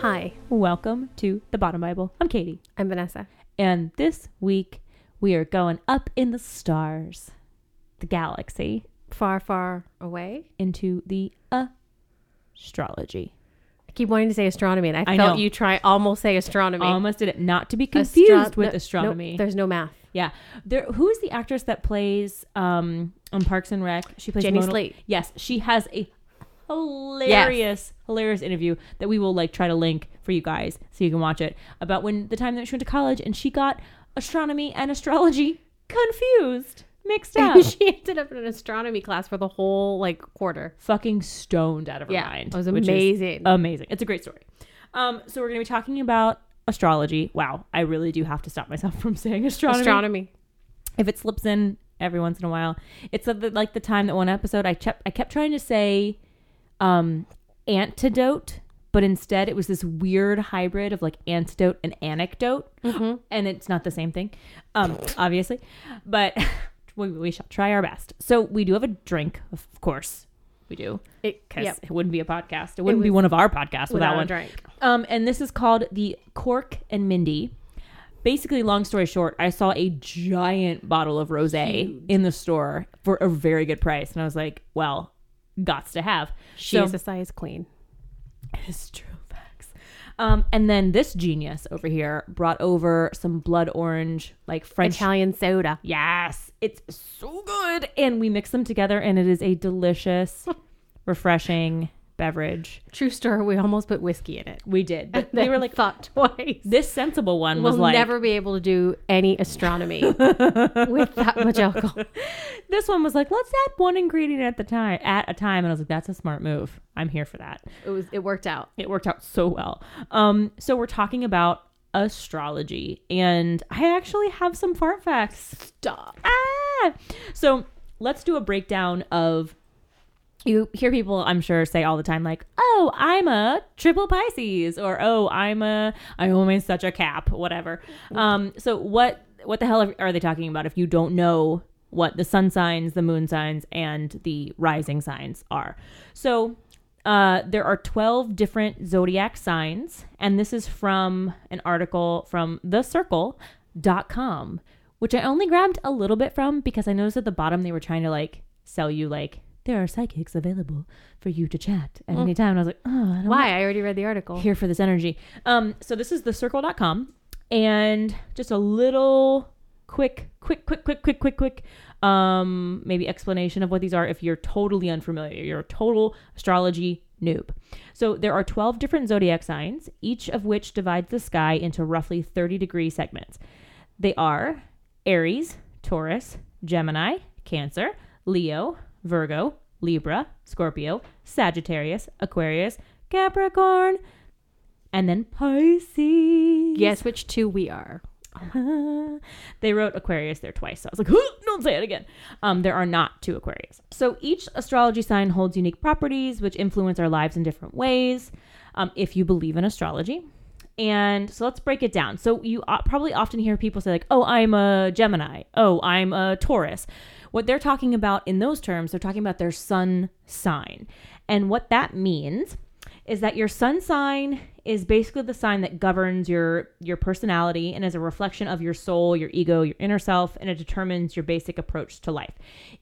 Hi, Welcome to the Bottom Bible. I'm Katie. I'm Vanessa. And this week we are going up in the stars, the galaxy, Far, far away. into the astrology. I keep wanting to say astronomy, and I, I felt know. you try almost say astronomy. Almost did it. Not to be Astro- confused with no- astronomy. nope, there's no math. Yeah. There who is the actress that plays um on Parks and Rec? She plays Jenny Mona- Slate. Yes, she has a hilarious hilarious interview that we will like try to link for you guys so you can watch it about when the time that she went to college and she got astronomy and astrology confused, mixed up. she ended up in an astronomy class for the whole like quarter. Fucking stoned out of her Yeah, mind. it was amazing. amazing. It's a great story. Um so we're going to be talking about astrology. Wow, I really do have to stop myself from saying astronomy. Astronomy. if it slips in every once in a while. It's the, like the time that one episode I kept I kept trying to say um antidote, but instead it was this weird hybrid of like antidote and anecdote, and it's not the same thing, um, obviously, but we, we shall try our best. So we do have a drink, of course. We do It, because yep. it wouldn't be a podcast. It wouldn't be one of our podcasts without, Without one. drink. Um, and this is called the Cork and Mindy. Basically, long story short, I saw a giant bottle of rosé in the store for a very good price, and I was like, "Well, gots to have." She So- is a size queen. it's true facts. Um, and then this genius over here brought over some blood orange, like French. Italian soda. yes, it's so good, and we mix them together, and it is a delicious, refreshing beverage. True story. We almost put whiskey in it. We did, but They we were like, thought twice. this sensible one We'll was like, never be able to do any astronomy with that much alcohol. This one was like, let's add one ingredient at the time at a time, and I was like, that's a smart move. I'm here for that. It was. It worked out. It worked out so well. Um, so we're talking about astrology, and I actually have some fart facts. Stop. Ah! So let's do a breakdown of. You hear people, I'm sure, say all the time, like, "Oh, I'm a triple Pisces," or "Oh, I'm a I'm always such a Cap," whatever. Um, so what what the hell are they talking about if you don't know what the sun signs, the moon signs, and the rising signs are? So uh, there are 12 different zodiac signs, and this is from an article from thecircle.com, which I only grabbed a little bit from because I noticed at the bottom they were trying to like sell you like there are psychics available for you to chat at any time. And I was like, oh, I don't Why? I already read the article. here for this energy. Um, so this is thecircle.com and just a little quick, quick, quick, quick, quick, quick, quick, um, maybe explanation of what these are if you're totally unfamiliar. You're a total astrology noob. So there are 12 different zodiac signs, each of which divides the sky into roughly 30 degree segments. They are Aries, Taurus, Gemini, Cancer, Leo, Virgo, Libra, Scorpio, Sagittarius, Aquarius, Capricorn, and then Pisces. Guess which two we are. they wrote Aquarius there twice. So I was like, "Huh, don't say it again. Um, there are not two Aquarius. So each astrology sign holds unique properties which influence our lives in different ways um, if you believe in astrology. And so let's break it down. So you uh, probably often hear people say, like, oh, I'm a Gemini. Oh, I'm a Taurus. What they're talking about in those terms, they're talking about their sun sign. And what that means is that your sun sign is basically the sign that governs your your personality and is a reflection of your soul, your ego, your inner self, and it determines your basic approach to life.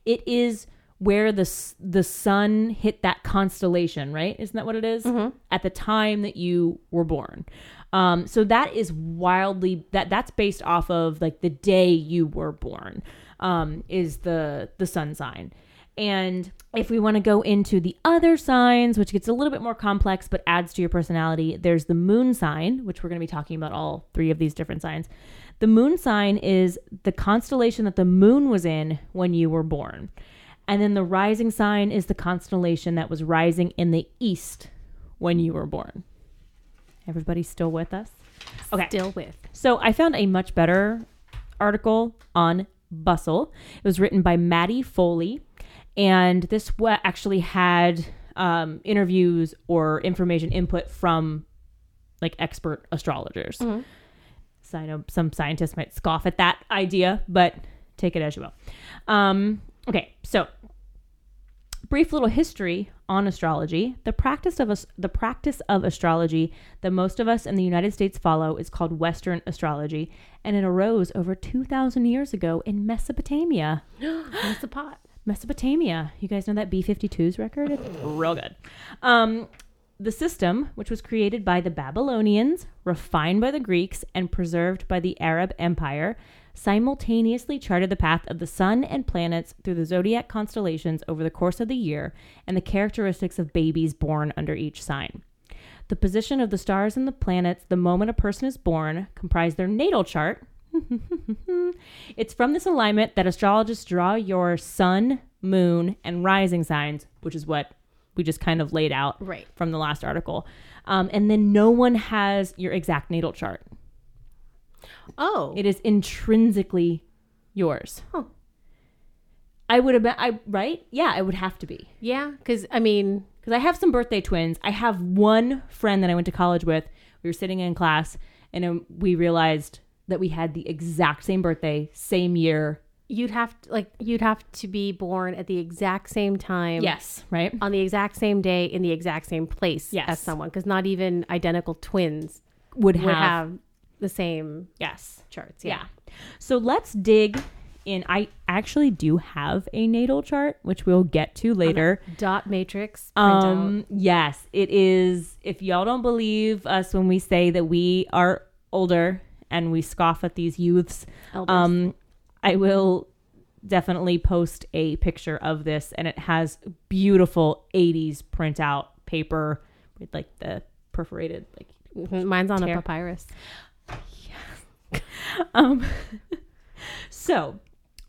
It is where the the sun hit that constellation, right? Isn't that what it is? At the time that you were born. Um, so that is wildly that that's based off of like the day you were born. Um, is the the sun sign. And if we want to go into the other signs, which gets a little bit more complex but adds to your personality, there's the moon sign, which we're going to be talking about all three of these different signs. The moon sign is the constellation that the moon was in when you were born. And then the rising sign is the constellation that was rising in the east when you were born. Everybody still with us? Okay. Still with. So I found a much better article on bustle. It was written by Maddie Foley, and this actually had um, interviews or information input from like expert astrologers. So I know some scientists might scoff at that idea, but take it as you will. Um, okay, so brief little history on astrology. The practice of the practice of astrology that most of us in the United States follow is called Western astrology, and it arose over 2,000 years ago in Mesopotamia. What's the pot? Mesopotamia. You guys know that B-52's record? It's real good. Um, the system, which was created by the Babylonians, refined by the Greeks, and preserved by the Arab Empire, simultaneously charted the path of the sun and planets through the zodiac constellations over the course of the year and the characteristics of babies born under each sign. The position of the stars and the planets the moment a person is born comprise their natal chart. it's from this alignment that astrologists draw your sun, moon, and rising signs, which is what we just kind of laid out Right. from the last article. Um, and then no one has your exact natal chart. Oh. It is intrinsically yours. Huh. I would have been, I right? Yeah, it would have to be yeah, because I mean, because I have some birthday twins. I have one friend that I went to college with. We were sitting in class, and um, we realized that we had the exact same birthday, same year. you'd have to, like you'd have to be born at the exact same time. Yes, right. On the exact same day in the exact same place Yes. as someone, because not even identical twins Would have, would have the same yes. charts. Yeah. So let's dig in. I actually do have a natal chart, which we'll get to later. Dot matrix. Um, yes, it is. If y'all don't believe us when we say that we are older and we scoff at these youths, Elders. um, I will definitely post a picture of this, and it has beautiful '80s printout paper with like the perforated like Mine's on tear. a papyrus. Um, so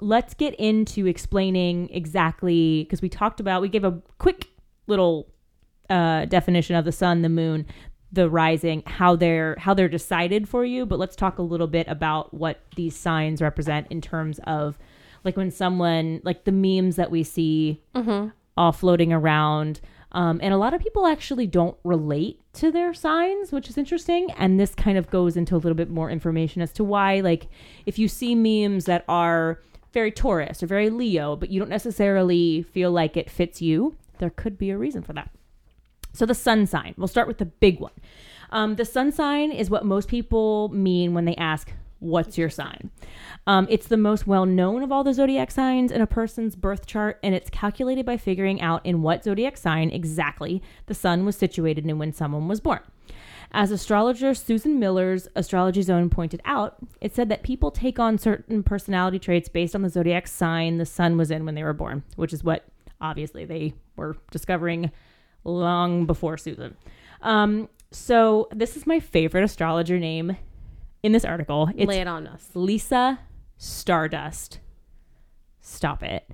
let's get into explaining exactly because we talked about we gave a quick little uh, definition of the sun, the moon, the rising, how they're how they're decided for you. But let's talk a little bit about what these signs represent in terms of like when someone like the memes that we see all floating around. Um, and a lot of people actually don't relate to their signs, which is interesting. And this kind of goes into a little bit more information as to why, like, if you see memes that are very Taurus or very Leo, but you don't necessarily feel like it fits you, there could be a reason for that. So, the sun sign, we'll start with the big one. Um, the sun sign is what most people mean when they ask, What's your sign? Um, it's the most well known of all the zodiac signs in a person's birth chart, and it's calculated by figuring out in what zodiac sign exactly the sun was situated in when someone was born. As astrologer Susan Miller's Astrology Zone pointed out, it said that people take on certain personality traits based on the zodiac sign the sun was in when they were born, which is what obviously they were discovering long before Susan. Um, so, this is my favorite astrologer name in this article. It's Lay it on us. Lisa Stardust. Stop it.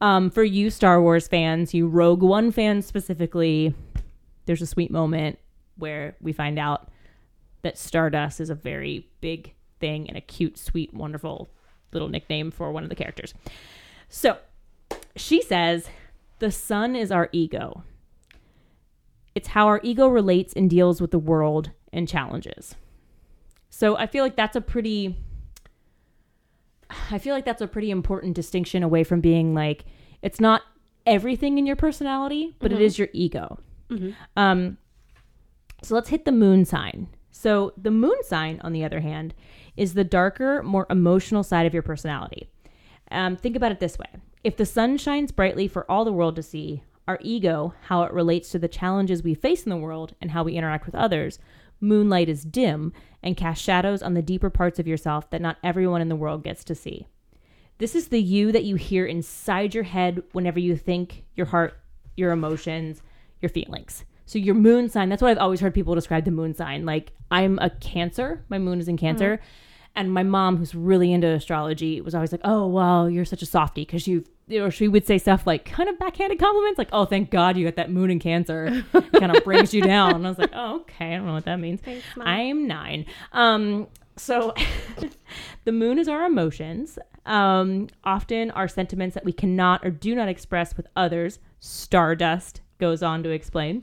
Um, for you Star Wars fans, you Rogue One fans specifically, there's a sweet moment where we find out that Stardust is a very big thing and a cute, sweet, wonderful little nickname for one of the characters. So she says, The sun is our ego. It's how our ego relates and deals with the world and challenges. So I feel like that's a pretty I feel like that's a pretty important distinction away from being like it's not everything in your personality, but it is your ego. Um so let's hit the moon sign. So the moon sign on the other hand is the darker, more emotional side of your personality. Um, think about it this way. If the sun shines brightly for all the world to see, our ego, how it relates to the challenges we face in the world and how we interact with others, moonlight is dim and casts shadows on the deeper parts of yourself that not everyone in the world gets to see. This is the you that you hear inside your head whenever you think, your heart, your emotions, your feelings. So your moon sign, that's what I've always heard people describe the moon sign. Like I'm a cancer, my moon is in cancer. Mm-hmm. And my mom, who's really into astrology, was always like, "Oh, well, you're such a softie," because you, or she would say stuff like kind of backhanded compliments, like, "Oh, thank God you got that moon in Cancer," kind of brings you down. And I was like, "Oh, okay, I don't know what that means." Thanks, I'm nine. Um, so the moon is our emotions. Um, often our sentiments that we cannot or do not express with others. Stardust goes on to explain.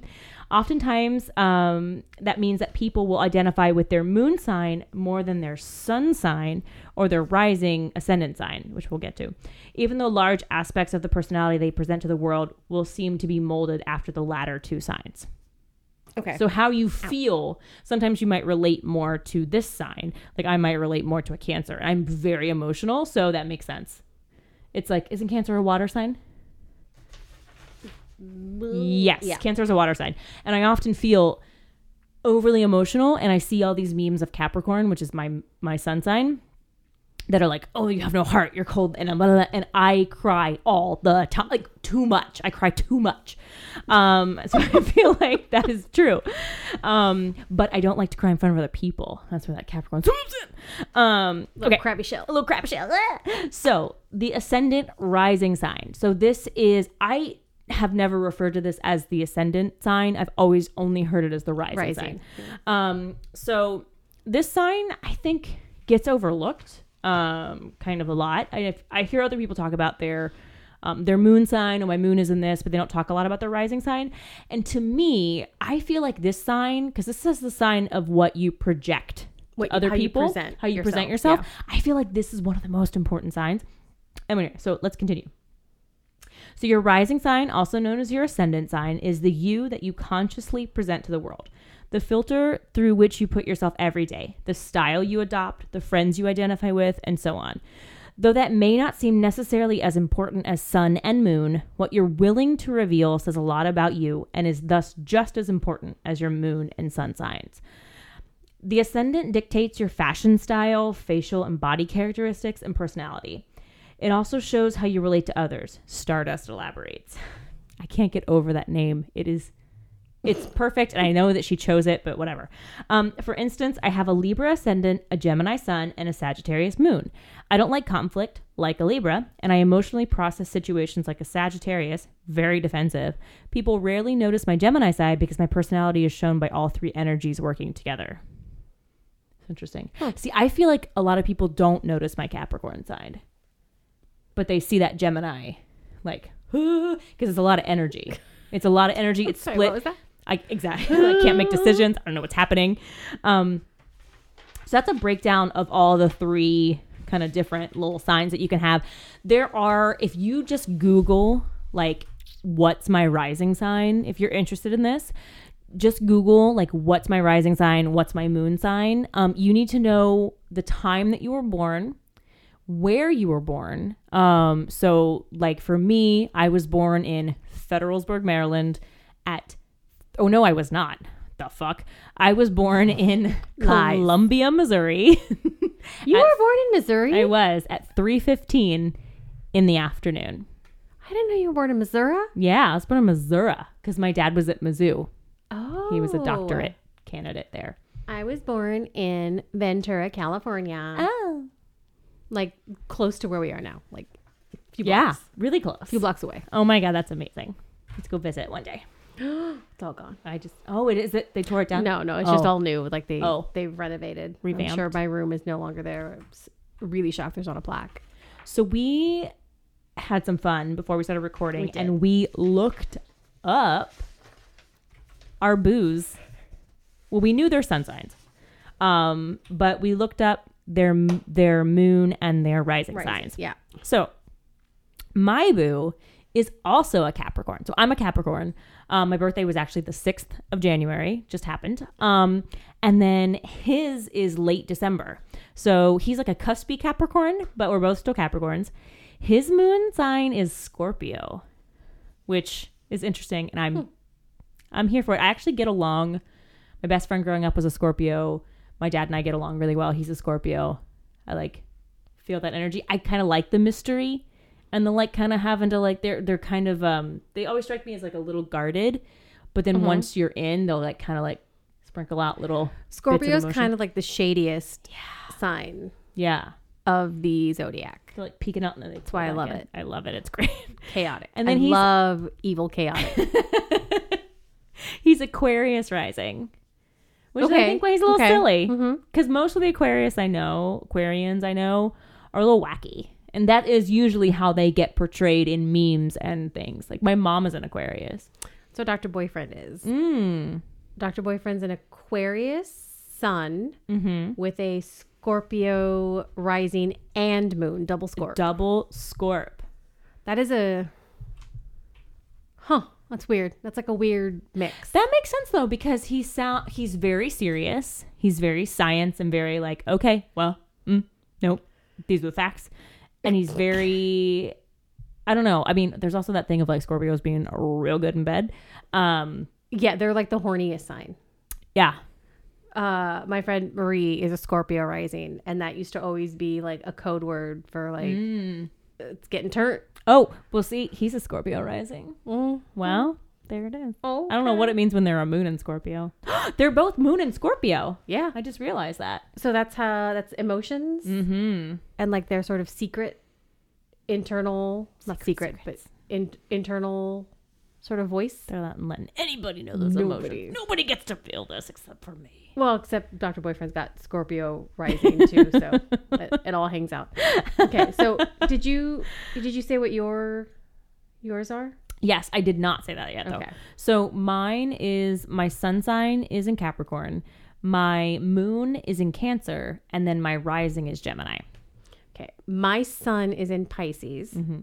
Oftentimes, um, that means that people will identify with their moon sign more than their sun sign or their rising ascendant sign, which we'll get to. Even though large aspects of the personality they present to the world will seem to be molded after the latter two signs. Okay. So how you feel, sometimes you might relate more to this sign. Like I might relate more to a cancer. I'm very emotional, so that makes sense. It's like, isn't cancer a water sign? Yes, Yeah. cancer is a water sign. And I often feel overly emotional and I see all these memes of Capricorn, which is my my sun sign, that are like, "Oh, you have no heart. You're cold." And blah, blah, blah. and I cry all the time, like too much. I cry too much. Um, so I feel like that is true. Um, but I don't like to cry in front of other people. That's where that Capricorn swoops in. Um, Little okay crabby shell. a little crap shell. So the ascendant rising sign. So this is I have never referred to this as the ascendant sign. I've always only heard it as the rising, Rising. sign. Um, so this sign I think gets overlooked um, kind of a lot. I I hear other people talk about their um, their moon sign. Oh, my moon is in this, but they don't talk a lot about their rising sign. And to me, I feel like this sign because this is the sign of what you project What- to other how you people, present how you present yourself, yourself. I feel like this is one of the most important signs. Anyway, so let's continue. So, your rising sign, also known as your ascendant sign, is the you that you consciously present to the world. The filter through which you put yourself every day, the style you adopt, the friends you identify with, and so on. Though that may not seem necessarily as important as sun and moon, what you're willing to reveal says a lot about you and is thus just as important as your moon and sun signs. The ascendant dictates your fashion style, facial and body characteristics, and personality. It also shows how you relate to others. Stardust elaborates. I can't get over that name. It is it's perfect and I know that she chose it, but whatever. Um, for instance, I have a Libra ascendant, a Gemini sun, and a Sagittarius moon. I don't like conflict, like a Libra, and I emotionally process situations like a Sagittarius, very defensive. People rarely notice my Gemini side because my personality is shown by all three energies working together. It's interesting. See, I feel like a lot of people don't notice my Capricorn side, but they see that Gemini, like, because it's a lot of energy. It's a lot of energy. It's Sorry, split. what was that? I exactly I can't make decisions. I don't know what's happening. Um, so that's a breakdown of all the three kind of different little signs that you can have. There are, if you just Google like what's my rising sign, if you're interested in this, just Google like what's my rising sign, what's my moon sign. Um, you need to know the time that you were born, where you were born. Um, so like for me, I was born in Federalsburg, Maryland at Oh no, I was not. The fuck. I was born in Lies. Columbia, Missouri. You At- were born in Missouri? I was at 3:15 in the afternoon. I didn't know you were born in Missouri. Yeah, I was born in Missouri cuz my dad was at Mizzou. Oh. He was a doctorate candidate there. I was born in Ventura, California. Oh. Like close to where we are now. Like a few Yeah, blocks. really close. A few blocks away. Oh my god, that's amazing. Let's go visit one day. It's all gone. I just Oh, it is it they tore it down? No, no, it's just Oh. all new. Like they Oh. they renovated. I'm sure my room is no longer there. I'm really shocked there's not a plaque. So we had some fun before we started recording We and we looked up our booze. Well, we knew their sun signs. Um, but we looked up their their moon and their rising signs. Yeah. So my boo is also a Capricorn. So I'm a Capricorn. Um, my birthday was actually the 6th of January, just happened. Um, and then his is late December. So he's like a cuspy Capricorn, but we're both still Capricorns. His moon sign is Scorpio, which is interesting. And I'm I'm here for it. I actually get along. My best friend growing up was a Scorpio. My dad and I get along really well. He's a Scorpio. I like feel that energy. I kind of like the mystery and the like kind of having to like they're they're kind of um they always strike me as like a little guarded, but then once you're in, they'll like kind of like sprinkle out little Scorpio's kind of like the shadiest sign yeah. of the zodiac. They're like peeking out, and that's why I love it. I love it. It's great. Chaotic. And then I love evil chaotic. he's Aquarius rising, which I think why he's a little okay. silly. Because most of the Aquarius I know, Aquarians I know, are a little wacky. And that is usually how they get portrayed in memes and things. Like my mom is an Aquarius. So Dr. Boyfriend is. Mm. Dr. Boyfriend's an Aquarius sun Mm-hmm. with a Scorpio rising and moon, double scorp. Double Scorp. That is a Huh, that's weird. That's like a weird mix. That makes sense though, because he sound he's very serious. He's very science and very like, okay, well, mm, nope, these are the facts. And he's very I don't know. I mean, there's also that thing of like Scorpios being real good in bed. Um, yeah, they're like the horniest sign. yeah. Uh my friend Marie is a Scorpio rising and that used to always be like a code word for like Mm. It's getting turned. Oh, well, see, he's a Scorpio rising. Mm. Well, there it is. Oh. I don't know what it means when they're a moon in Scorpio. they're both moon and Scorpio. Yeah. I just realized that. So that's how that's emotions Mm-hmm. and like their sort of secret internal not Secret secret but in, internal sort of voice. They're not letting anybody know those Nobody. emotions. Nobody gets to feel this except for me. Well, except Dr. Boyfriend's got Scorpio rising too, so it, it all hangs out. Okay, so did you did you say what your yours are? Yes, I did not say that yet though. Okay. So mine is my sun sign is in Capricorn, my moon is in Cancer, and then my rising is Gemini. Okay, my sun is in Pisces. Mm-hmm.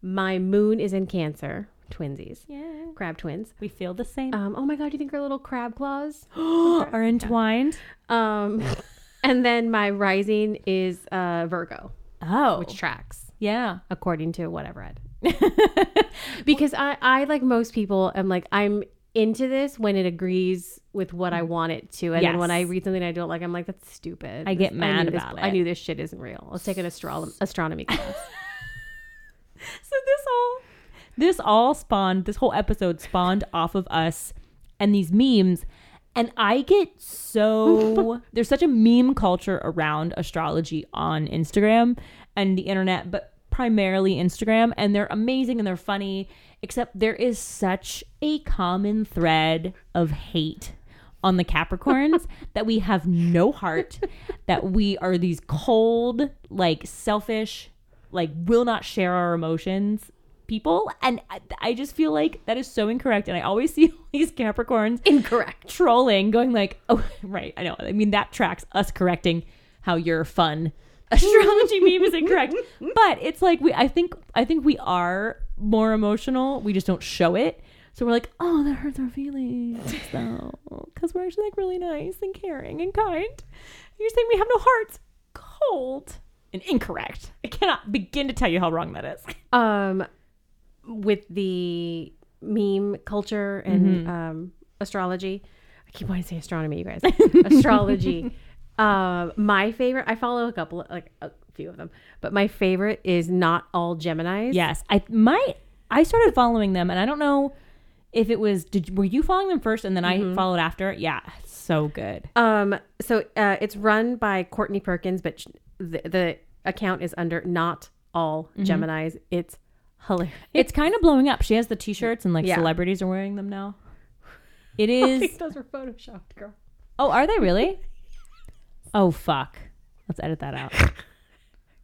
My moon is in Cancer. Twinsies, Yeah, crab twins. we feel the same. Um, oh my god, do you think our little crab claws? Are entwined. Um, and then my rising is uh, Virgo, Oh, which tracks yeah. according to what I've read. because I, I like most people am like I'm into this when it agrees with what I want it to, and then when I read something I don't like, I'm like that's stupid. I get This- mad knew this- about I knew this shit isn't real. Let's take an astro- astronomy class. So this all this all spawned this whole episode spawned off of us and these memes. And I get so there's such a meme culture around astrology on Instagram and the internet but primarily Instagram. And they're amazing and they're funny except there is such a common thread of hate on the Capricorns that we have no heart, that we are these cold, like selfish, like will not share our emotions people. And I, I just feel like that is so incorrect. And I always see all these Capricorns Incorrect. trolling, going like, oh, right, I know. I mean, that tracks us correcting how your fun astrology meme is incorrect. But it's like we, I think, I think we are more emotional. We just don't show it. So we're like, oh, that hurts our feelings, though, because we're actually like really nice and caring and kind. You're saying we have no hearts, cold and incorrect. I cannot begin to tell you how wrong that is. Um, with the meme culture and um, astrology, I keep wanting to say astronomy, you guys. astrology. Um, my favorite. I follow a couple, like a few of them, but my favorite is not all Gemini's. Yes, I my I started following them, and I don't know if it was did were you following them first and then I followed after? Yeah, so good. Um. So uh, it's run by Courtney Perkins, but sh- the, the account is under not all Gemini's. It's hilarious. It's kind of blowing up. She has the T-shirts, and like Yeah. celebrities are wearing them now. It is. I is. think those were photoshopped, girl. oh, are they really? Oh fuck! Let's edit that out.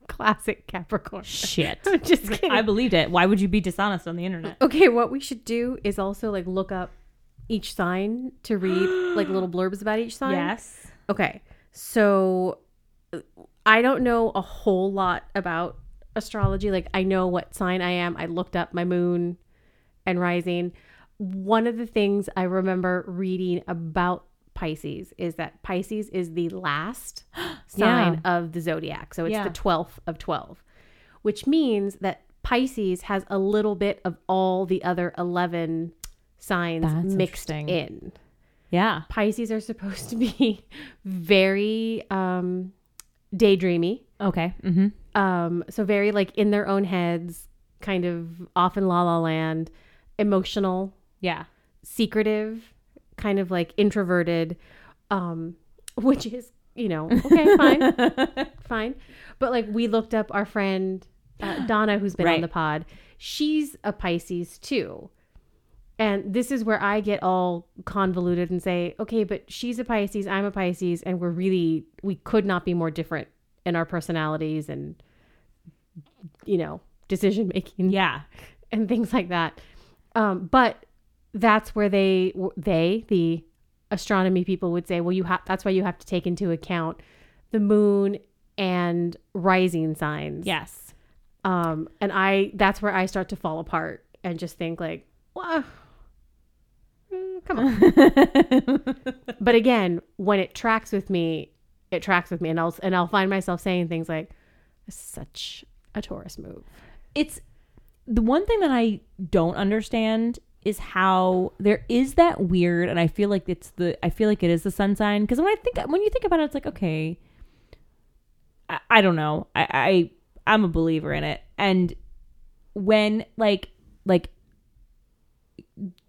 Classic Capricorn. Shit. I'm just kidding. I believed it. Why would you be dishonest on the internet? Okay, what we should do is also like look up each sign to read like little blurbs about each sign. Yes. Okay. So uh, I don't know a whole lot about astrology. Like I know what sign I am. I looked up my moon and rising. One of the things I remember reading about Pisces is that Pisces is the last sign of the zodiac. So it's Yeah. the 12th of 12, which means that Pisces has a little bit of all the other 11 signs That's mixed in. Yeah. Pisces are supposed to be very um daydreamy. Okay. Mm-hmm. Um so very like in their own heads, kind of off in la la land, emotional, Yeah. secretive, kind of like introverted, um, which is you know okay fine fine, but like we looked up our friend uh, Donna who's been on the pod. She's a Pisces too. And this is where I get all convoluted and say, okay, but she's a Pisces, I'm a Pisces, and we're really, we could not be more different in our personalities and, you know, decision making yeah. and things like that. Um, but that's where they, they, the astronomy people would say, well, you have, that's why you have to take into account the moon and rising signs. Yes. Um, and I, that's where I start to fall apart and just think like, wow, mm, come on. but again, when it tracks with me, it tracks with me, and I'll and I'll find myself saying things like, "Such a Taurus move." it's the one thing that I don't understand is how there is that weird, and I feel like it's the I feel like it is the sun sign because when I think when you think about it, it's like okay, I, I don't know, I, I I'm a believer in it, and when like like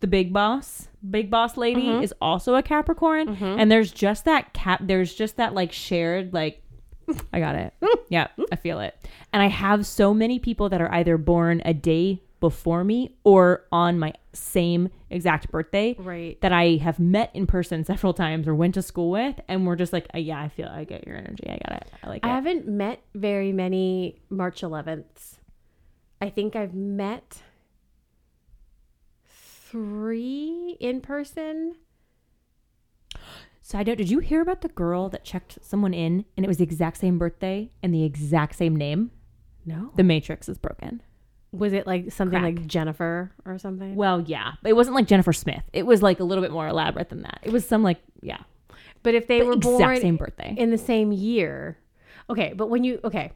the big boss big boss lady Mhm. is also a capricorn Mhm. and there's just that cap there's just that like shared like i got it yeah i feel it and i have so many people that are either born a day before me or on my same exact birthday Right. that i have met in person several times or went to school with and we're just like uh, yeah i feel i get your energy i got it i like I haven't met very many March 11ths. I think I've met three in person. Side note, did you hear about the girl that checked someone in and it was the exact same birthday and the exact same name? No. The Matrix is broken. Was it like something Crack. like Jennifer or something? Well, yeah. But it wasn't like Jennifer Smith. It was like a little bit more elaborate than that. It was some like, yeah. But if they But were exact born same birthday. in the same year, okay. But when you okay,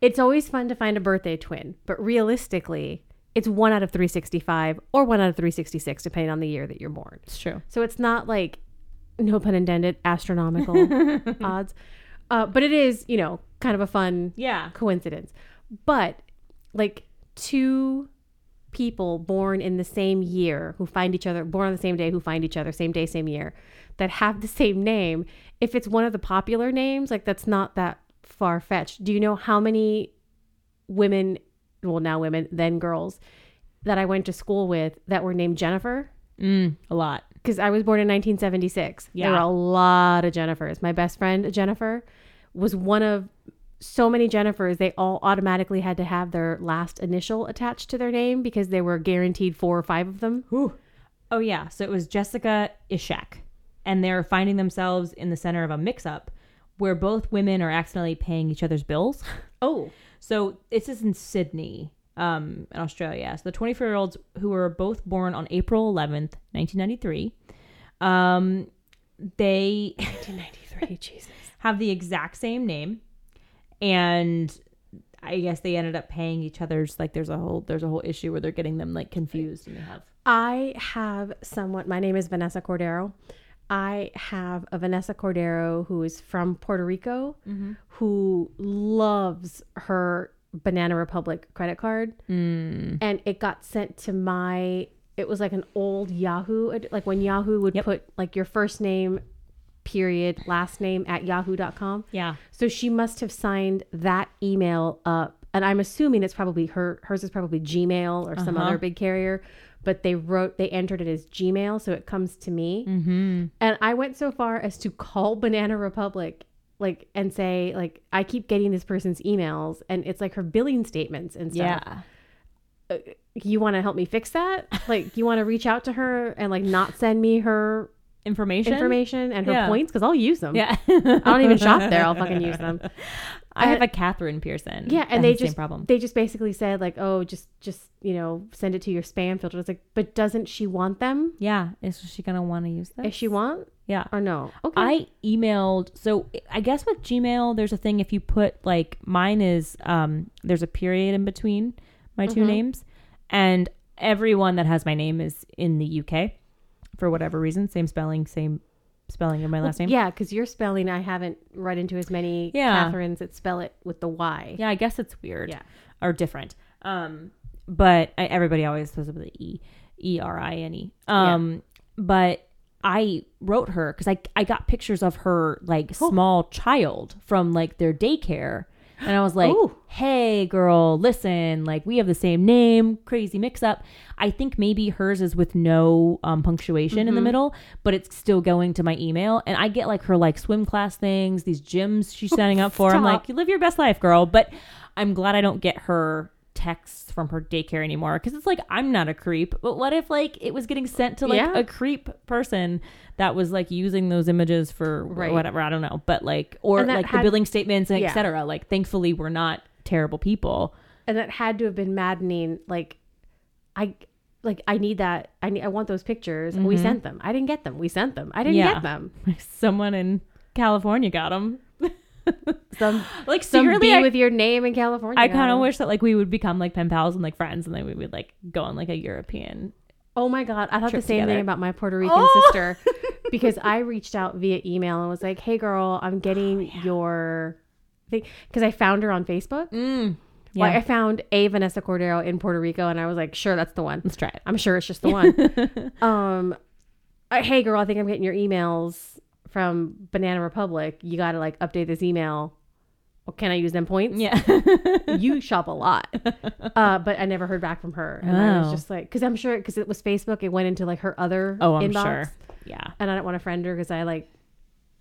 it's always fun to find a birthday twin. But realistically, it's one out of three sixty five or one out of three sixty six, depending on the year that you're born. It's true. So it's not like, no pun intended, astronomical odds. Uh, but it is, you know, kind of a fun Yeah. coincidence. But like two people born in the same year who find each other, born on the same day, who find each other, same day, same year, that have the same name, if it's one of the popular names, like that's not that far fetched. Do you know how many women, well, now women, then girls, that I went to school with that were named Jennifer? Mm, a lot. because I was born in 1976. There were a lot of Jennifers. My best friend Jennifer was one of so many Jennifers. They all automatically had to have their last initial attached to their name because they were guaranteed four or five of them. Oh, yeah. So it was Jessica Ishak. And they're finding themselves in the center of a mix up where both women are accidentally paying each other's bills. Oh, So this is in Sydney, um, in Australia. So the 24 year olds who were both born on April 11th, 1993, um, they 1993. Jesus. have the exact same name, and I guess they ended up paying each other's like there's a whole there's a whole issue where they're getting them like confused and they have I have somewhat. My name is Vanessa Cordero. I have a Vanessa Cordero who is from Puerto Rico, who loves her Banana Republic credit card, and it got sent to my. It was like an old Yahoo, like when Yahoo would Yep. put like your first name, period, last name at yahoo.com. yeah So she must have signed that email up, and I'm assuming it's probably her. Hers is probably Gmail or some Uh-huh. other big carrier, but they wrote they entered it as Gmail, so it comes to me. mm-hmm. And I went so far as to call Banana Republic, like, and say like I keep getting this person's emails, and it's like her billing statements and stuff. yeah You want to help me fix that? Like, you want to reach out to her and like not send me her information information and her Yeah. points because I'll use them. yeah I don't even shop there. I'll fucking use them. I have a Catherine Pearson Yeah, and they the just same problem they just basically said like, oh, just just you know, send it to your spam filter. It's like, but doesn't she want them? yeah is she gonna want to use this If she want yeah or no? Okay. I emailed so I guess with Gmail there's a thing if you put like mine is um there's a period in between my 2 Mhm. names and everyone that has my name is in the UK for whatever reason same spelling same spelling of my last name. Yeah, because your spelling, I haven't run into as many Yeah. Catherines that spell it with the Y. Yeah, I guess it's weird. Yeah. Or different. Um but I, everybody always says it with the E E R I N E. Um but I wrote her because I I got pictures of her like Oh. small child from like their daycare. And I was like, Ooh. hey, girl, listen, like we have the same name, crazy mix up. I think maybe hers is with no um, punctuation Mm-hmm. in the middle, but it's still going to my email. And I get like her like swim class things, these gyms she's signing up for. I'm like, you live your best life, girl. But I'm glad I don't get her texts from her daycare anymore because it's like I'm not a creep. But what if like it was getting sent to like Yeah. a creep person that was like using those images for Right. whatever I don't know, but like or like had- the billing statements and Yeah. etc. Like thankfully we're not terrible people. and that had to have been maddening like i like i need that i need i want those pictures we mm-hmm. sent them i didn't get them we sent them i didn't Yeah. get them Someone in California got them. some Like some secretly, I, with your name in california I kind of wish that like we would become like pen pals and like friends, and then we would like go on like a European. oh my god i thought the same together. thing about my puerto rican Oh! sister because i reached out via email and was like hey girl i'm getting Oh, your thing because i found her on facebook Mm. Yeah, Well, I found a Vanessa Cordero in Puerto Rico, and I was like, "Sure, that's the one." let's try it. I'm sure it's just the one. um, hey girl, I think I'm getting your emails from Banana Republic. You got to like update this email. Well, can I use them points? Yeah. you shop a lot. Uh, but I never heard back from her, and I was Oh. just like, because I'm sure because it was Facebook, it went into like her other oh, I'm inbox, sure. Yeah. and I don't want to friend her because I like,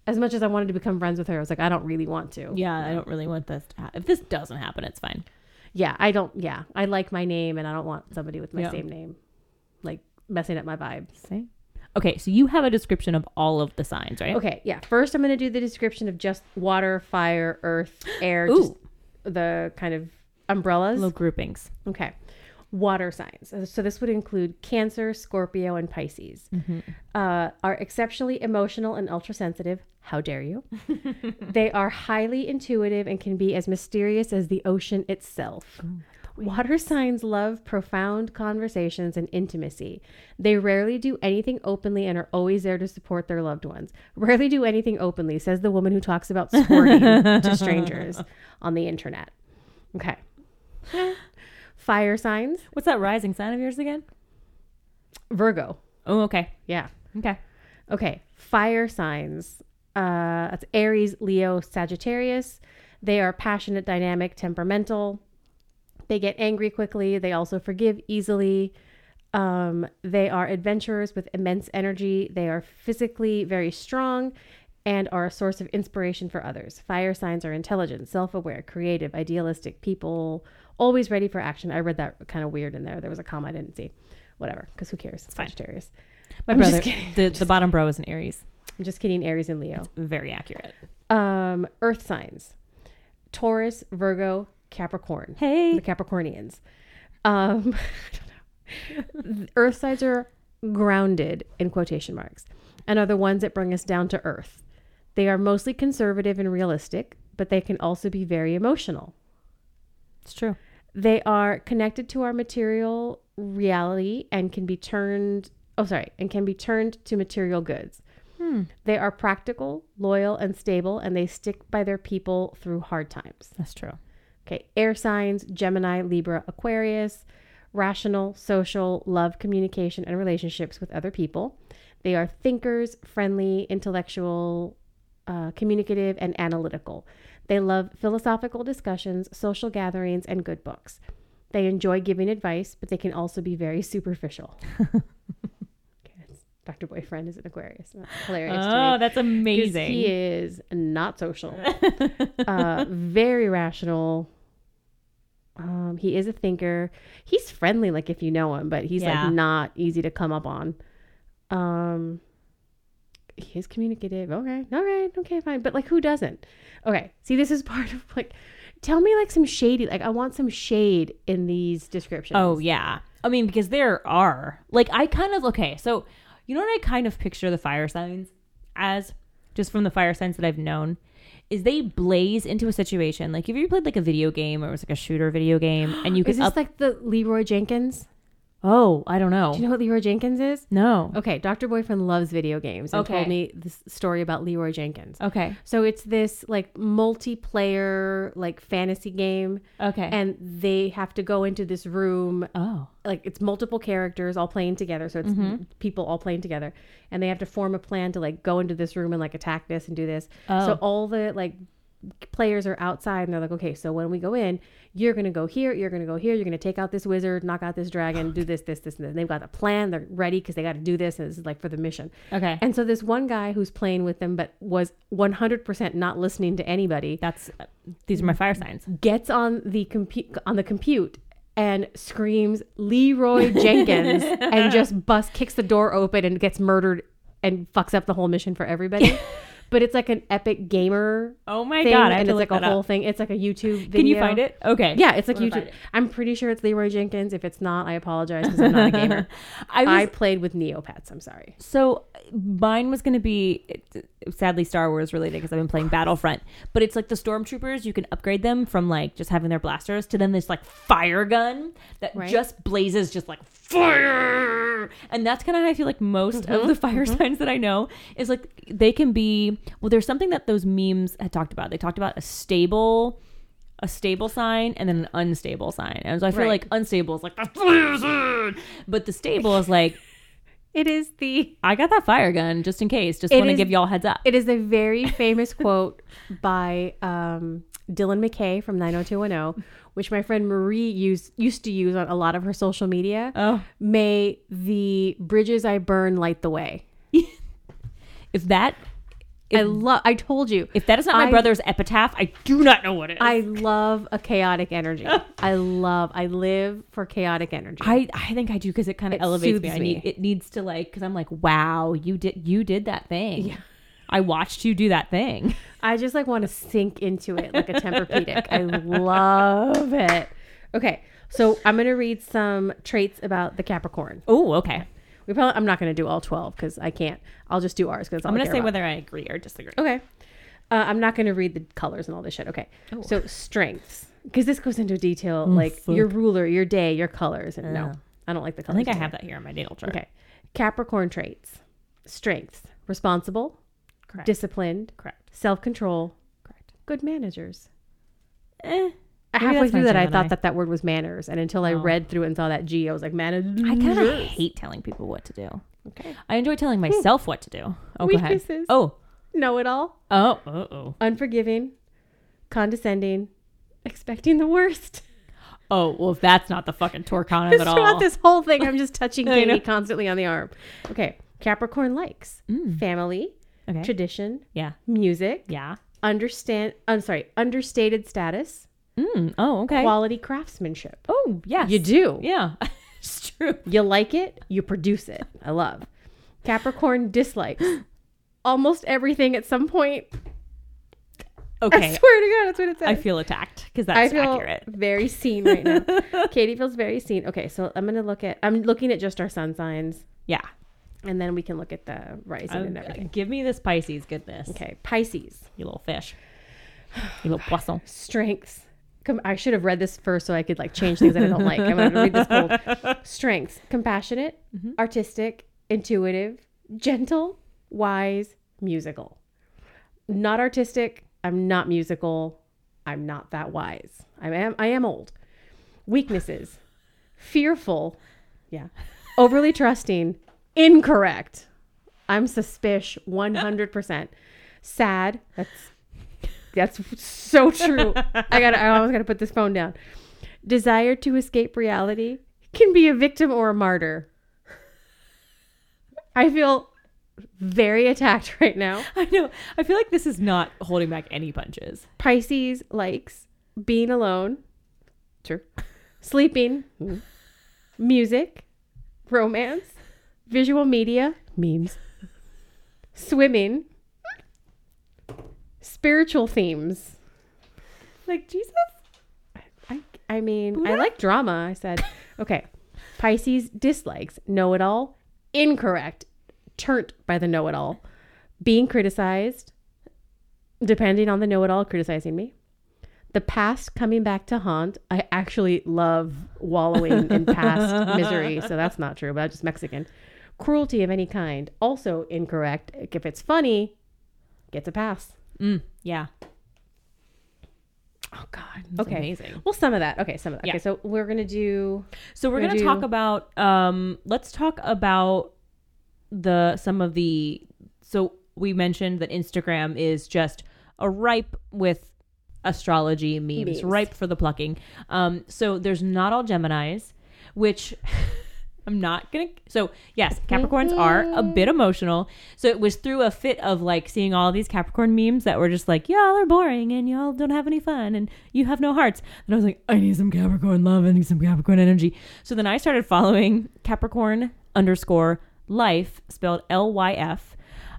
as much as I wanted to become friends with her, I was like, I don't really want to. Yeah, I don't really want this to happen. If this doesn't happen, it's fine. Yeah, I don't. Yeah, I like my name, and I don't want somebody with my Yeah. same name, like messing up my vibe. See? Okay, so you have a description of all of the signs, right? Okay, yeah. First, I'm going to do the description of just water, fire, earth, air, just the kind of umbrellas. Little groupings. Okay. Water signs. Uh, So this would include Cancer, Scorpio, and Pisces. Uh, are exceptionally emotional and ultra sensitive. How dare you? they are highly intuitive and can be as mysterious as the ocean itself. Water signs love profound conversations and intimacy. They rarely do anything openly and are always there to support their loved ones. Rarely do anything openly, says the woman who talks about squirting to strangers on the internet. Okay. Fire signs. What's that rising sign of yours again? Virgo. Oh, okay. Yeah. Okay. Okay. Fire signs. Uh, that's Aries, Leo, Sagittarius. They are passionate, dynamic, temperamental. They get angry quickly. They also forgive easily. Um, they are adventurers with immense energy. They are physically very strong and are a source of inspiration for others. Fire signs are intelligent, self aware, creative, idealistic people, always ready for action. I read that kind of weird in there. There was a comma I didn't see. Whatever, because who cares? It's fine. Sagittarius. My I'm brother, the, the bottom bro is an Aries. I'm just kidding. Aries and Leo. Very accurate. Um, earth signs Taurus, Virgo, Capricorn. Hey. The Capricornians. Um, I don't know. earth signs are grounded in quotation marks and are the ones that bring us down to earth. They are mostly conservative and realistic, but they can also be very emotional. It's true. They are connected to our material reality and can be turned, oh, sorry, and can be turned to material goods. Hmm. They are practical, loyal, and stable, and they stick by their people through hard times. That's true. Okay, air signs Gemini, Libra, Aquarius, rational, social, love, communication, and relationships with other people. They are thinkers, friendly, intellectual, uh, communicative, and analytical. They love philosophical discussions, social gatherings, and good books. They enjoy giving advice, but they can also be very superficial. Dr. Boyfriend is an Aquarius. That's hilarious. Oh, that's amazing. He is not social. uh, very rational. Um, he is a thinker. He's friendly, like if you know him, but he's Yeah. like not easy to come up on. Um, he is communicative. Okay, all right, okay, fine. But like, who doesn't? Okay, see, this is part of like. Tell me like some shady. Like, I want some shade in these descriptions. Oh yeah. I mean, because there are like I kind of okay. So you know what I kind of picture the fire signs as, just from the fire signs that I've known, is they blaze into a situation. Like if you played like a video game or it was like a shooter video game, and you is could this up. like the Leroy Jenkins? Oh, I don't know. Do you know what Leroy Jenkins is? no. Okay, Dr. Boyfriend loves video games and Okay. told me this story about Leroy Jenkins. Okay. So it's this like multiplayer like fantasy game Okay. and they have to go into this room oh. like it's multiple characters all playing together so it's Mm-hmm. people all playing together and they have to form a plan to like go into this room and like attack this and do this Oh. so all the like players are outside and they're like okay so when we go in you're gonna go here you're gonna go here you're gonna take out this wizard knock out this dragon do this this this and this. And they've got a plan they're ready because they got to do this and this is like for the mission Okay. and so this one guy who's playing with them but was 100% not listening to anybody That's these are my fire signs. gets on the compute on the compute and screams Leroy Jenkins and just bust kicks the door open and gets murdered and fucks up the whole mission for everybody. but it's like an epic gamer Oh my thing god! I and it's like a whole up. thing. It's like a YouTube video. Can you find it? Okay. Yeah, it's like I'm YouTube. it. I'm pretty sure it's Leeroy Jenkins. If it's not, I apologize because I'm not a gamer. I was I played with Neopets. I'm sorry. So mine was going to be sadly Star Wars related because I've been playing Battlefront, but it's like the stormtroopers. You can upgrade them from like just having their blasters to then this like fire gun that Right. just blazes just like fire, and that's kind of how I feel like most Mm-hmm. of the fire signs that I know is like they can be. Well, there's something that those memes had talked about. They talked about a stable. A stable sign and then an unstable sign, and so I feel Right. like unstable is like the fire but the stable is like It is the I got that fire gun just in case. Just want to give y'all heads up. It is a very famous quote by um, Dylan McKay from 90210, which my friend Marie used used to use on a lot of her social media. oh, May the bridges I burn light the way. if that I love. I told you. if that is not my I- brother's epitaph, I do not know what it is. I love a chaotic energy. I love. I live for chaotic energy. I, I think I do because it kind of elevates me. soothes I need it needs to like because I'm like, wow, you did you did that thing. Yeah. I watched you do that thing. I just like want to sink into it like a Tempur-Pedic. I love it. Okay, so I'm gonna read some traits about the Capricorn. Oh, okay. We probably. I'm not gonna do all 12 because I can't. I'll just do ours because I'm gonna say about. whether I agree or disagree. Okay. Uh, I'm not going to read the colors and all this shit. Okay. Oh. So strengths, because this goes into detail, like fuck. your ruler, your day, your colors. And no, Uh. I don't like the colors. I colors. think I have that here on my natal chart. Okay. Capricorn traits, strengths, responsible, Correct. disciplined, Correct. self control, Correct. good managers. Eh. Halfway through that, I thought that that word was manners, and until I Oh. read through it and saw that G, I was like, manners. I kind of hate telling people what to do. Okay. I enjoy telling myself what to do. Oh. Weaknesses. Oh, Know it all. oh, uh oh. Unforgiving, condescending, expecting the worst. Oh, well, if that's not the fucking Torcana at all. throughout this whole thing, I'm just touching. Katie constantly on the arm. Okay. Capricorn likes Mm. family, Okay. tradition, yeah. music, Yeah. understand. I'm sorry, understated status, Mm. Oh, okay. quality craftsmanship. oh, yes. You do. Yeah. it's true. You like it, you produce it. I love. Capricorn dislikes almost everything at some point. Okay. I swear to God, that's what it says. I feel attacked because I that's feel accurate. very seen right now. Katie feels very seen. Okay, so I'm gonna look at. I'm looking at just our sun signs, Yeah. and then we can look at the rising and Uh, everything. give me this Pisces goodness. Okay, Pisces You little fish. You little poisson. strengths. Com- I should have read this first so I could like change things that I don't like. I'm gonna read this cold. Strengths: compassionate, Mm-hmm. artistic, intuitive, gentle, wise, musical. Not artistic. I'm not musical. I'm not that wise. I am. I am old. Weaknesses: fearful, yeah, overly trusting, incorrect. I'm suspicious 100%. Sad. That's that's so true. I got I almost got to put this phone down. Desire to escape reality can be a victim or a martyr. I feel very attacked right now. I know. I feel like this is not holding back any punches. Pisces likes being alone. True. Sleeping. Music. Romance. Visual media. Memes. Swimming. Spiritual themes. Like Jesus. I, I mean, I like drama. I said, okay. Pisces dislikes know it all, incorrect, turned by the know it all, being criticized, depending on the know it all criticizing me, The past coming back to haunt. I actually love wallowing in past misery, so that's not true, but that's just Mexican. Cruelty of any kind. Also incorrect. If it's funny, gets a pass. Mm, yeah. Oh God. Okay. amazing. Well, some of that. Okay, some of that. Yeah. Okay, so we're gonna do. So we're We're gonna gonna talk about um let's talk about the some of the so we mentioned that Instagram is just a ripe with astrology memes, Memes. ripe for the plucking. Um so there's not all Geminis, which I'm not gonna so yes, Capricorns are a bit emotional. So it was through a fit of like seeing all these Capricorn memes that were just like, Y'all are boring and y'all don't have any fun and you have no hearts. And I was like, I need some Capricorn love, I need some Capricorn energy. So then I started following Capricorn underscore life, spelled L Y F.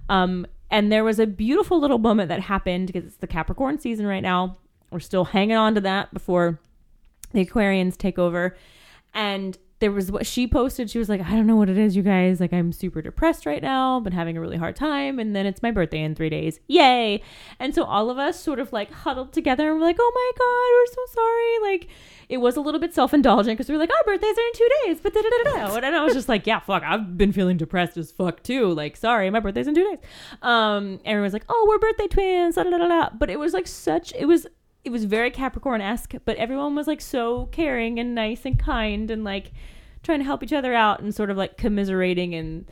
Um, and there was a beautiful little moment that happened because it's the Capricorn season right now. We're still hanging on to that before the Aquarians take over. And there was what she posted. She was like, I don't know what it is, you guys. Like, I'm super depressed right now, been having a really hard time. And then it's my birthday in three days. Yay. And so all of us sort of like huddled together and we're like, oh my God, we're so sorry. Like, it was a little bit self indulgent because we were like, our birthdays are in two days. But da da da da. And I was just like, yeah, fuck, I've been feeling depressed as fuck too. Like, sorry, my birthday's in two days. Um, everyone's like, oh, we're birthday twins. Da da da da. But it was like such, it was it was very Capricorn esque, but everyone was like so caring and nice and kind and like trying to help each other out and sort of like commiserating and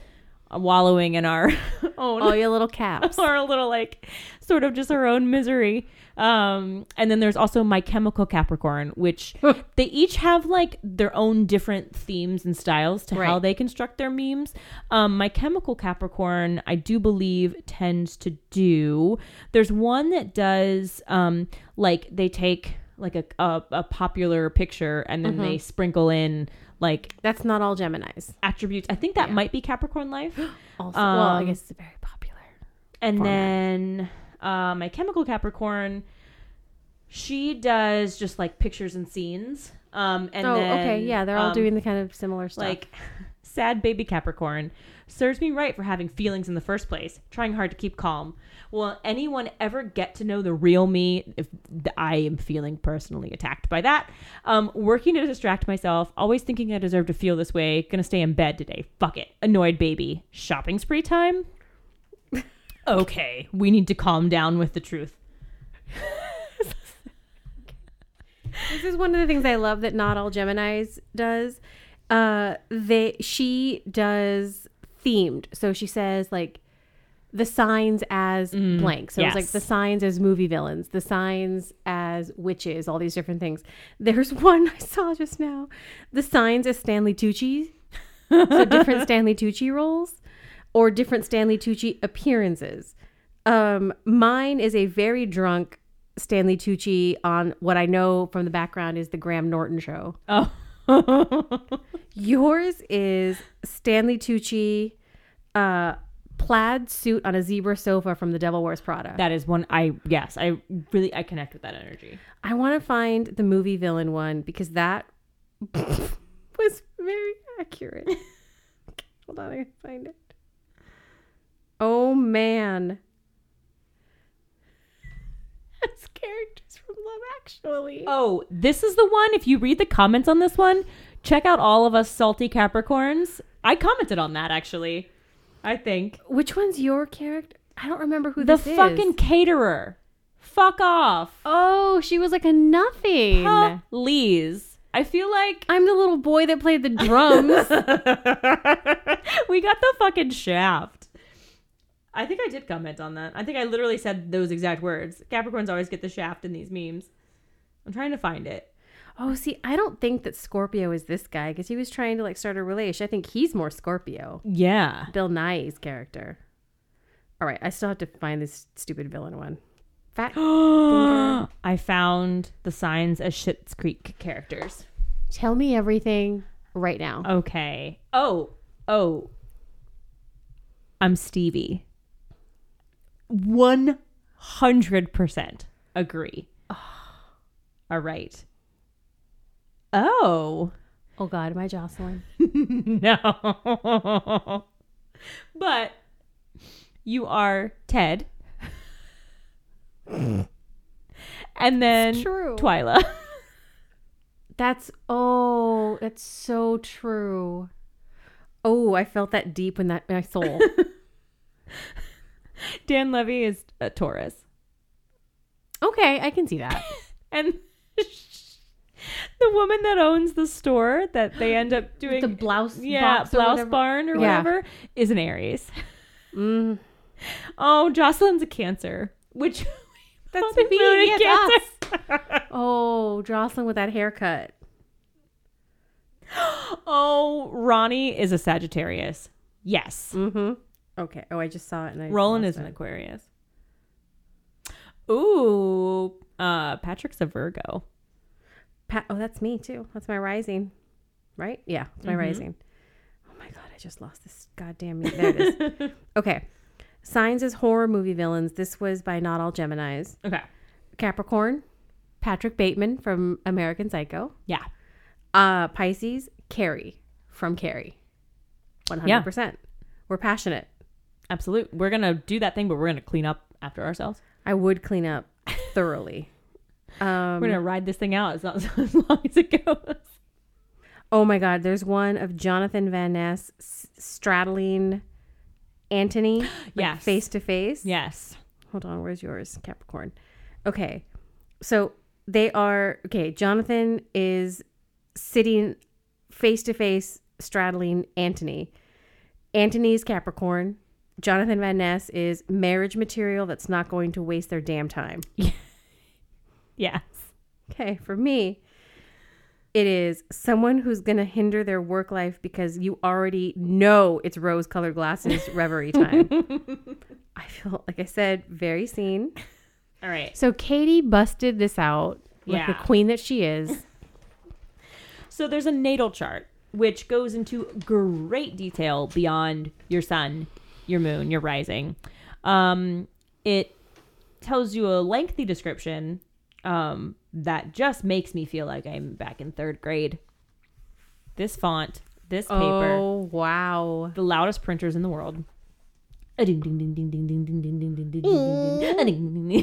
wallowing in our own All your little caps. our little like sort of just our own misery. Um, and then there's also My Chemical Capricorn, which they each have like their own different themes and styles to how they construct their memes. Um, My Chemical Capricorn, I do believe, tends to do. There's one that does um, like they take like a, a, a popular picture and then they sprinkle in like That's not all Gemini's. attributes. I think that Yeah. might be Capricorn Life. Also, well, I Um, guess it's very popular. And format. then uh, my chemical Capricorn, she does just like pictures and scenes. Um, and oh, then, okay, yeah, they're all um, doing the kind of similar stuff. like sad baby Capricorn serves me right for having feelings in the first place, trying hard to keep calm. Will anyone ever get to know the real me if I am feeling personally attacked by that? Um, working to distract myself, always thinking I deserve to feel this way, gonna stay in bed today. Fuck it. Annoyed baby. Shopping spree time? Okay, we need to calm down with the truth. This is one of the things I love that not all Gemini's does. Uh, they she does themed. So she says like the signs as blank. So it's like the signs as movie villains, the signs as witches, all these different things. There's one I saw just now. The signs as Stanley Tucci. so different Stanley Tucci roles or different Stanley Tucci appearances. Um, mine is a very drunk Stanley Tucci on what I know from the background is the Graham Norton show. Oh. Yours is Stanley Tucci, uh, plaid suit on a zebra sofa from The Devil Wears Prada. that is one I yes, I really I connect with that energy. I want to find the movie villain one because that was very accurate. Hold on, I can find it. Oh man. That's characters from Love Actually. Oh, this is the one. If you read the comments on this one, check out all of us salty Capricorns. I commented on that actually. I think Which one's your character? I don't remember who this is. the fucking is. caterer. Fuck off, Oh, she was like a nothing. please. I feel like I'm the little boy that played the drums. we got the fucking shaft. I think I did comment on that. I think I literally said those exact words. Capricorns always get the shaft in these memes. I'm trying to find it. oh, see, I don't think that Scorpio is this guy because he was trying to like start a relation. I think he's more Scorpio. Yeah. Bill Nighy's character. All right, I still have to find this stupid villain one. Fat. I found the signs as Schitt's Creek characters. Tell me everything right now. Okay. Oh, oh. I'm Stevie. 100% agree. All right. Oh. Oh God, am I Jocelyn? no. but you are Ted. and then true. Twyla. That's oh, that's so true. Oh, I felt that deep in that my soul. Dan Levy is a Taurus. okay, I can see that. And the woman that owns the store that they end up doing the blouse, yeah, box blouse whatever. barn or Yeah. whatever is an Aries. Mm, Oh, Jocelyn's a Cancer, which That's me, yeah, Cancer. oh, Jocelyn with that haircut. oh, Ronnie is a Sagittarius. Yes. Mm-hmm. Okay. Oh, I just saw it. And I Roland is an it. Aquarius. Ooh, uh, Patrick's a Virgo. Pa- oh, that's me too. That's my rising, right? Yeah, it's my Mhm. rising. Oh my god, I just lost this goddamn. There it is. okay, signs as horror movie villains. This was by Not All Gemini's. Okay. Capricorn, Patrick Bateman from American Psycho. Yeah. Uh, Pisces, Carrie from Carrie. One hundred percent. We're passionate. Absolute. We're gonna do that thing, but we're gonna clean up after ourselves. I would clean up thoroughly. Um, We're gonna ride this thing out as long as, long as it goes. Oh my God, there's one of Jonathan Van Ness s- straddling Antoni Yes. face to face. Yes. Hold on, where's yours, Capricorn? Okay, so they are okay. Jonathan is sitting face to face straddling Antoni. Antoni's Capricorn. Jonathan Van Ness is marriage material that's not going to waste their damn time. Yes. Okay, for me, it is someone who's going to hinder their work life because you already know it's rose colored glasses reverie time. I feel, like I said, very seen. All right. So Katie busted this out like the queen that she is. So there's a natal chart which goes into great detail beyond your sun, your moon, your rising. Um, it tells you a lengthy description um, that just makes me feel like I'm back in third grade. This font, this paper. Oh, wow. The loudest printers in the world.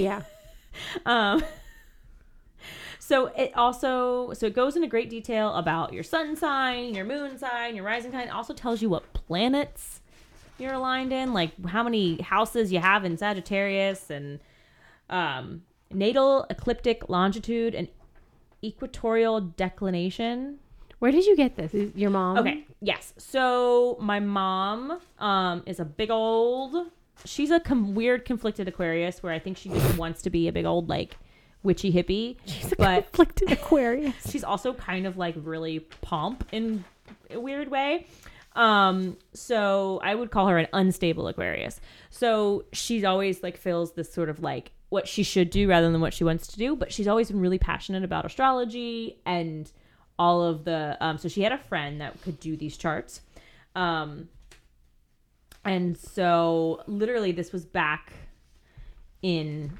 Yeah. Um, so it also so it goes into great detail about your sun sign, your moon sign, your rising sign. It also tells you what planets you're aligned in, like how many houses you have in Sagittarius and um, natal, ecliptic, longitude, and equatorial declination. Where did you get this? Is your mom? Okay. Yes. So my mom um, is a big old. She's a com- weird conflicted Aquarius where I think she just wants to be a big old like witchy hippie, She's a but Conflicted Aquarius. she's also kind of like really pomp in a weird way. Um, so I would call her an unstable Aquarius. So she's always like feels this sort of like what she should do rather than what she wants to do, but she's always been really passionate about astrology and all of the um so she had a friend that could do these charts. Um and so literally this was back in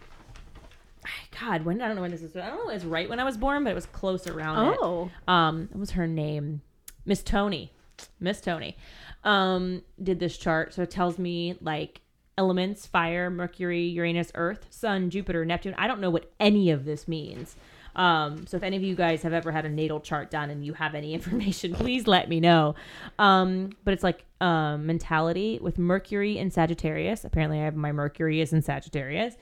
God, when I don't know when this is. I don't know if it's right when I was born, but it was close around it. Oh. Um, what was her name? Miss Tony. Miss Tony. Um, did this chart. So it tells me like elements, fire, Mercury, Uranus, Earth, Sun, Jupiter, Neptune. I don't know what any of this means. Um, so if any of you guys have ever had a natal chart done and you have any information, please let me know. Um, but it's like um, mentality with Mercury in Sagittarius. Apparently, I have my Mercury is in Sagittarius.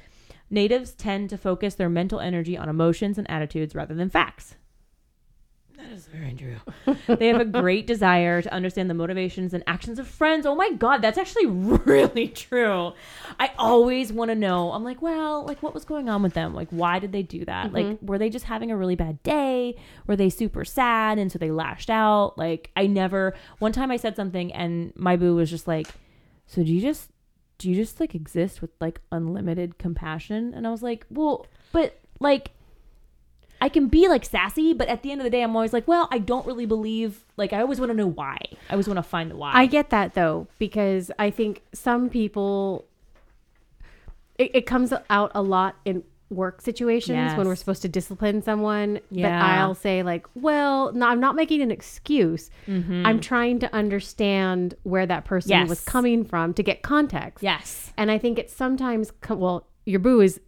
Natives tend to focus their mental energy on emotions and attitudes rather than facts. That is very true. they have a great desire to understand the motivations and actions of friends. Oh my god, that's actually really true. I always want to know. I'm like, well, like what was going on with them? Like why did they do that? Like mm-hmm. were they just having a really bad day? Were they super sad and so they lashed out? Like I never one time I said something and my boo was just like, "So do you just do you just like exist with like unlimited compassion?" And I was like, "Well, but like I can be like sassy, but at the end of the day, I'm always like, well, I don't really believe. Like, I always want to know why. I always want to find the why. I get that though, because I think some people, it, it comes out a lot in work situations when we're supposed to discipline someone. But Yeah. I'll say, like, well, no, I'm not making an excuse. Mm-hmm. I'm trying to understand where that person was coming from to get context. yes, And I think it's sometimes, well, your boo is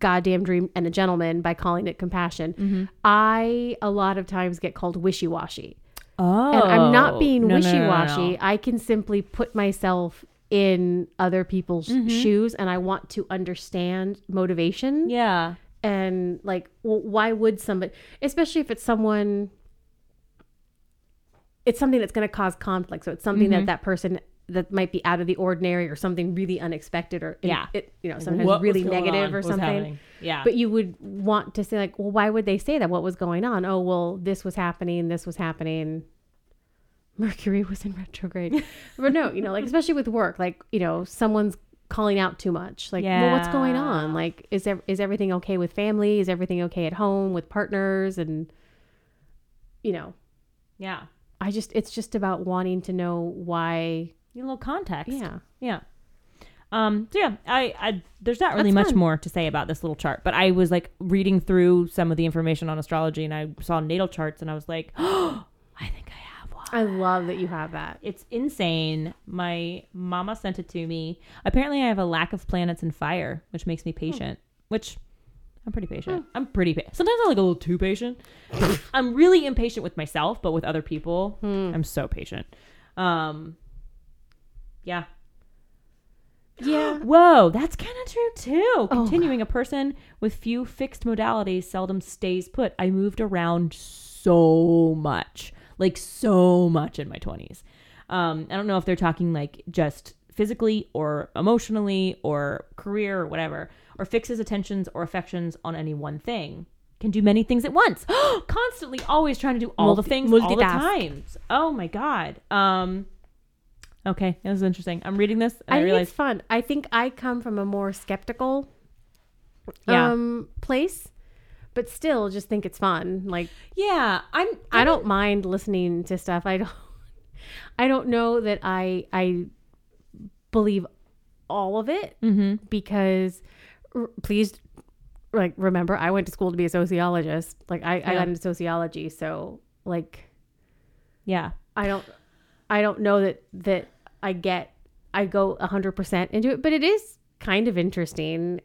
goddamn dream and a gentleman by calling it compassion. Mm-hmm. I a lot of times get called wishy washy. Oh, And I'm not being No, no, no, wishy no, no. washy. I can simply put myself in other people's Mm-hmm. shoes and I want to understand motivation Yeah, and like well, why would somebody especially if it's someone it's something that's going to cause conflict so it's something Mm-hmm. that that person that might be out of the ordinary or something really unexpected or Yeah. it you know sometimes What really negative or something. happening? Yeah, but you would want to say like well why would they say that? What was going on? Oh well this was happening this was happening. Mercury was in retrograde. But no you know like especially with work like you know someone's calling out too much. Like well what's going on? Like is is everything okay with family? Is everything okay at home with partners? And you know. Yeah. i just it's just about wanting to know why Need a little context. yeah Yeah. Um, so yeah, I, I there's not really That's much fun. more to say about this little chart, but I was like reading through some of the information on astrology and I saw natal charts and I was like, oh, I think I have one. i love that you have that It's insane. My mama sent it to me. Apparently, I have a lack of planets in fire, which makes me patient. Which I'm pretty patient. I'm pretty patient. Sometimes I'm like a little too patient. I'm really impatient with myself, but with other people, I'm so patient. Um, yeah. yeah Whoa, that's kind of true too. Continuing, a person with few fixed modalities seldom stays put. I moved around so much, like so much in my 20s. Um, I don't know if they're talking like just physically or emotionally or career or whatever, or fixes attentions or affections on any one thing. Can do many things at once. Constantly, always trying to do all the Multi- things all the multitask. times. Oh my god. Um. Okay, that was interesting. I'm reading this and I, I, realized it's fun. I think I come from a more skeptical Yeah. um place, but still just think it's fun. Like Yeah, I'm. I don't mind listening to stuff. I don't I don't know that I I believe all of it Mm-hmm. because r- please like remember I went to school to be a sociologist. Like I, I got into sociology, so like Yeah, I don't I don't know that that I get I go 100% into it, but it is kind of interesting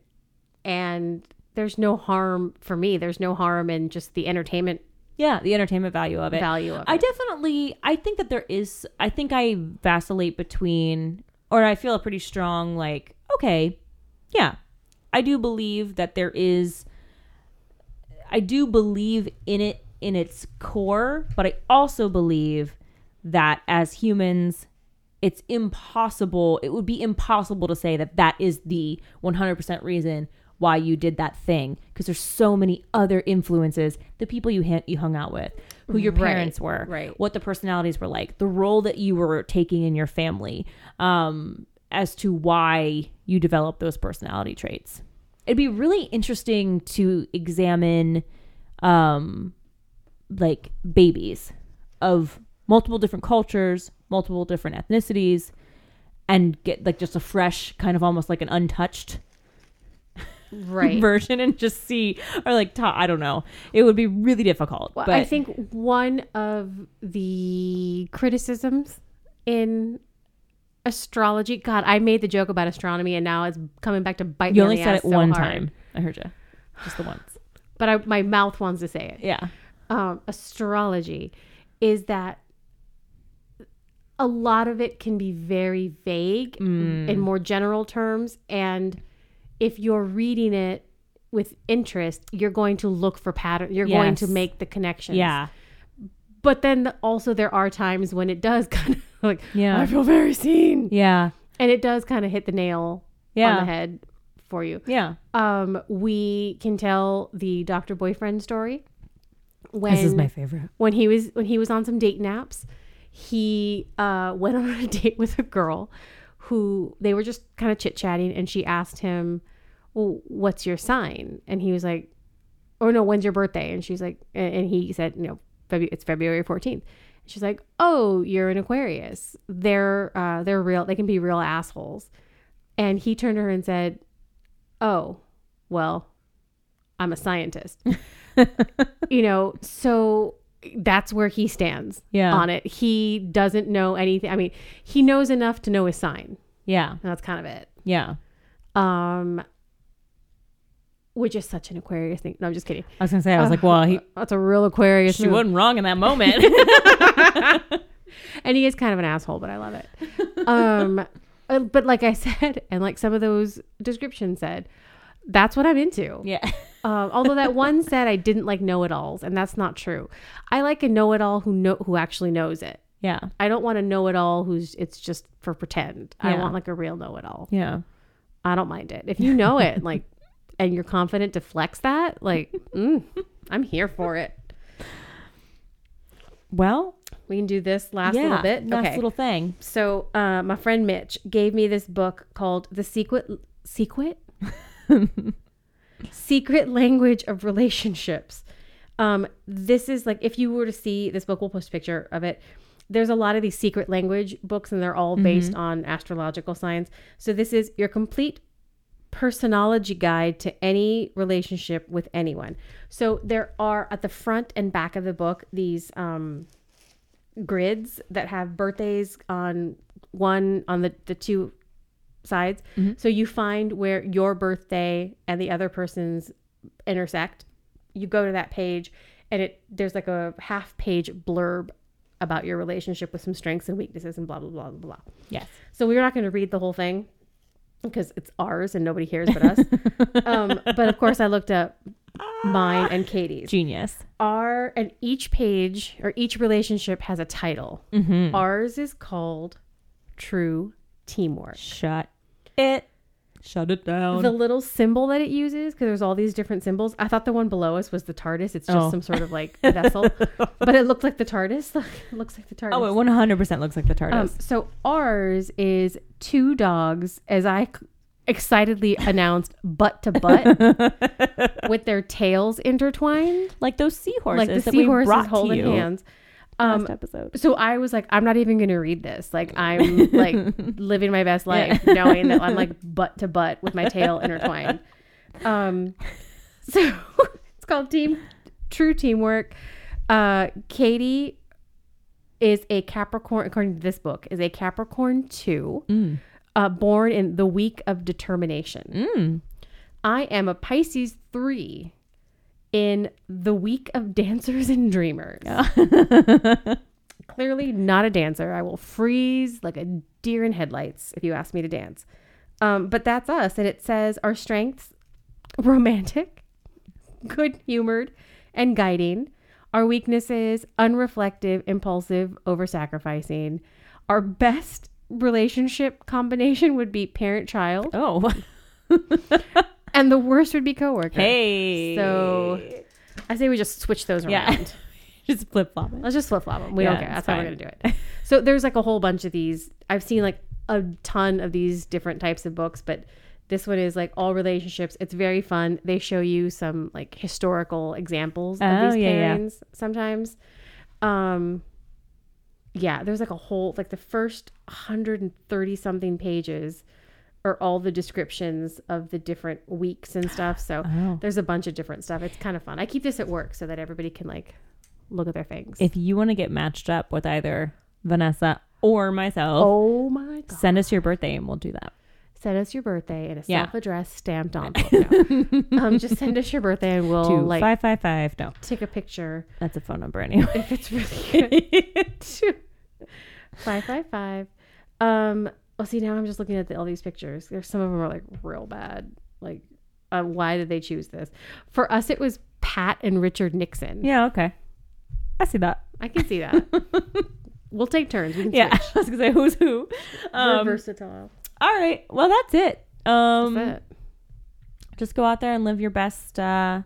and there's no harm for me. There's no harm in just the entertainment yeah. The entertainment value of it. value of I it. definitely. I think that there is. I think I vacillate between, or I feel a pretty strong like. Okay, yeah, I do believe that there is. I do believe in it in its core, but I also believe that as humans, it's impossible. It would be impossible to say that that is the 100% reason why you did that thing because there's so many other influences the people you ha- you hung out with who your Right, parents were right. what the personalities were like the role that you were taking in your family um, as to why you developed those personality traits it'd be really interesting to examine um, like babies of multiple different cultures multiple different ethnicities and get like just a fresh kind of almost like an untouched right. version and just see or like ta- I don't know. It would be really difficult. Well, but I think one of the criticisms in astrology, God, I made the joke about astronomy and now it's coming back to bite you me. only said it so one hard. time. I heard you. Just the once. But I, my mouth wants to say it. Yeah. um, astrology is that a lot of it can be very vague Mm. in more general terms. And if you're reading it with interest, you're going to look for pattern. You're going to make the connections. Yeah. But then also there are times when it does kind of like, Yeah. I feel very seen. Yeah. And it does kind of hit the nail Yeah. on the head for you. Yeah. Um, we can tell the doctor boyfriend story. When this is my favorite. when he was when he was on some dating apps, he uh, went on a date with a girl who they were just kind of chit chatting, and she asked him, "Well, what's your sign?" And he was like, "Oh no, when's your birthday?" And she's like, and he said, "You know, Febu- it's February fourteenth." She's like, "Oh, you're an Aquarius. They're uh, they're real. They can be real assholes." And he turned to her and said, "Oh, well, I'm a scientist." you know, so that's where he stands Yeah. on it. He doesn't know anything. I mean, he knows enough to know his sign. Yeah. And that's kind of it. Yeah. Um which is such an Aquarius thing. No, I'm just kidding. I was gonna say, I was like, well, he, That's a real Aquarius. she move. wasn't wrong in that moment. and he is kind of an asshole, but I love it. Um, uh, but like I said, and like some of those descriptions said, that's what I'm into. yeah. Um, although that one said I didn't like know-it-alls, and that's not true. I like a know-it-all who know who actually knows it. Yeah. I don't want a know-it-all who's it's just for pretend. I want like a real know-it-all. Yeah. I don't mind it if you know it, like, and you're confident to flex that. Like, mm, I'm here for it. Well, We can do this last yeah, little bit. Last okay. little thing. So, uh, my friend Mitch gave me this book called The Secret Secret Secret Language of Relationships. Um, this is like if you were to see this book, we'll post a picture of it. There's a lot of these secret language books, and they're all based on astrological signs. So this is your complete personology guide to any relationship with anyone. So there are at the front and back of the book these um, grids that have birthdays on one on the, the two sides. So you find where your birthday and the other person's intersect. You go to that page and it there's like a half page blurb about your relationship with some strengths and weaknesses and blah blah blah blah blah. Yes. So we're not going to read the whole thing because it's ours and nobody hears but us. um, but of course I looked up mine and Katie's Genius. our and each page or each relationship has a title. Mm-hmm. Ours is called True Teamwork. Shut it. Shut it down. The little symbol that it uses, because there's all these different symbols. I thought the one below us was the TARDIS. It's just Oh. some sort of like vessel, but it looked like the TARDIS. it looks like the TARDIS. oh, it 100% looks like the TARDIS. Um, so ours is two dogs, as I excitedly announced, butt to butt, with their tails intertwined, like those seahorses like the that we seahorses holding you last Um, episode. so I was like, I'm not even going to read this. Like, I'm like living my best life, knowing that I'm like butt to butt with my tail intertwined. Um, so it's called Team True Teamwork. Uh, Katie is a Capricorn, according to this book, is a Capricorn two, Mm. uh, born in the week of determination. Mm. I am a Pisces three in the week of dancers and dreamers. Clearly not a dancer. I will freeze like a deer in headlights if you ask me to dance. Um, but that's us. And it says our strengths romantic, good humored, and guiding. Our weaknesses unreflective, impulsive, over sacrificing. Our best relationship combination would be parent child, Oh. and the worst would be coworker. hey. So I say we just switch those around. Yeah. just flip flop it. Let's just flip flop them. We Yeah, don't care. That's how we're gonna do it. So there's like a whole bunch of these. I've seen like a ton of these different types of books, but this one is like all relationships. It's very fun. They show you some like historical examples of Oh, these yeah, yeah. sometimes. Um yeah, there's like a whole like the first 130 something pages are all the descriptions of the different weeks and stuff. So Oh. there's a bunch of different stuff. It's kind of fun. I keep this at work so that everybody can like look at their things. If you want to get matched up with either Vanessa or myself, oh my god. send us your birthday and we'll do that. Send us your birthday in a Yeah. self-addressed stamped envelope. No. um, just send us your birthday and we'll Two like five five five. No, take a picture that's a phone number anyway. if it's really good. five five five. Um. Well, see now I'm just looking at the, all these pictures. There's some of them are like real bad. Like, uh, why did they choose this? For us, it was Pat and Richard Nixon. yeah. Okay. I see that. I can see that. we'll take turns. We can Yeah. switch. I was gonna say who's who. We're Um, versatile. all right. Well, that's it. Um, That's it. just go out there and live your best uh,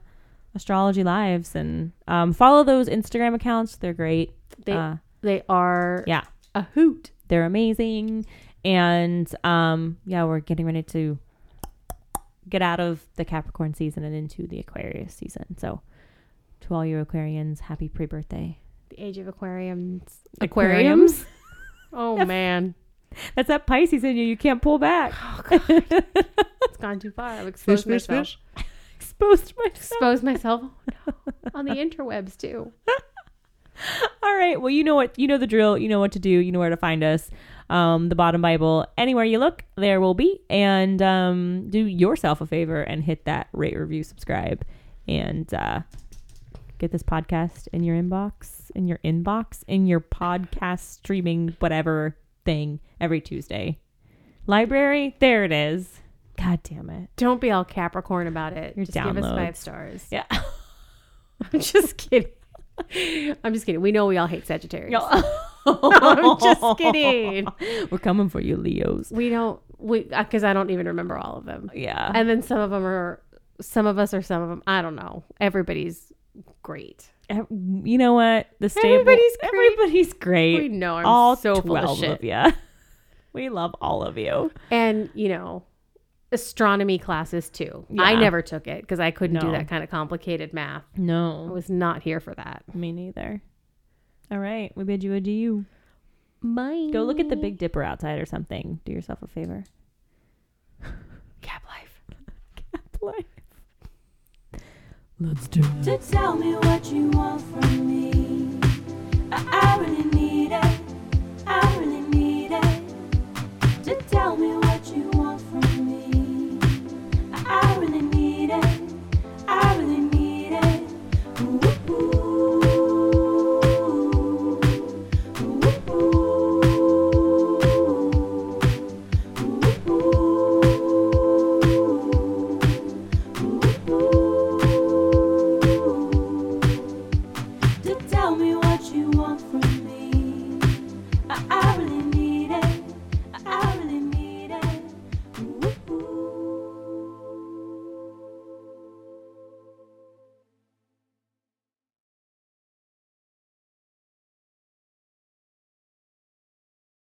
astrology lives and um, follow those Instagram accounts. They're great. They uh, they are yeah, a hoot. they're amazing. And um, yeah, we're getting ready to get out of the Capricorn season and into the Aquarius season. So, to all you Aquarians, happy pre-birthday. The age of aquariums. Aquariums? Oh man, That's that Pisces in you. You can't pull back. it's gone too far. I've exposed Fish, fish, myself. fish. Exposed myself. Exposed myself oh, no. on the interwebs too. All right. Well, you know what you know the drill. You know what to do. You know where to find us. Um, the bottom Bible. Anywhere you look, there will be. And um, do yourself a favor and hit that rate, review, subscribe, and uh, get this podcast in your inbox, in your inbox, in your podcast streaming whatever thing every Tuesday. Library, there it is. God damn it. Don't be all Capricorn about it. Your just give us five stars. Yeah. I'm just kidding. I'm just kidding. We know we all hate Sagittarius. I'm just kidding. We're coming for you, Leos. We don't we uh, because I don't even remember all of them. Yeah. And then some of them are some of us are some of them. I don't know. Everybody's great. You know what? The stable. Everybody's great. Everybody's great. We know I'm all so full of 12 shit. of you. We love all of you. And you know, astronomy classes too. I never took it because I couldn't do that kind of complicated math. No, I was not here for that. me neither. All right. We bid you adieu. Bye. Go look at the Big Dipper outside or something. Do yourself a favor. Cap life. Cap life. Let's do it. To tell me what you want from me. I, I really need it. I really need it. To tell me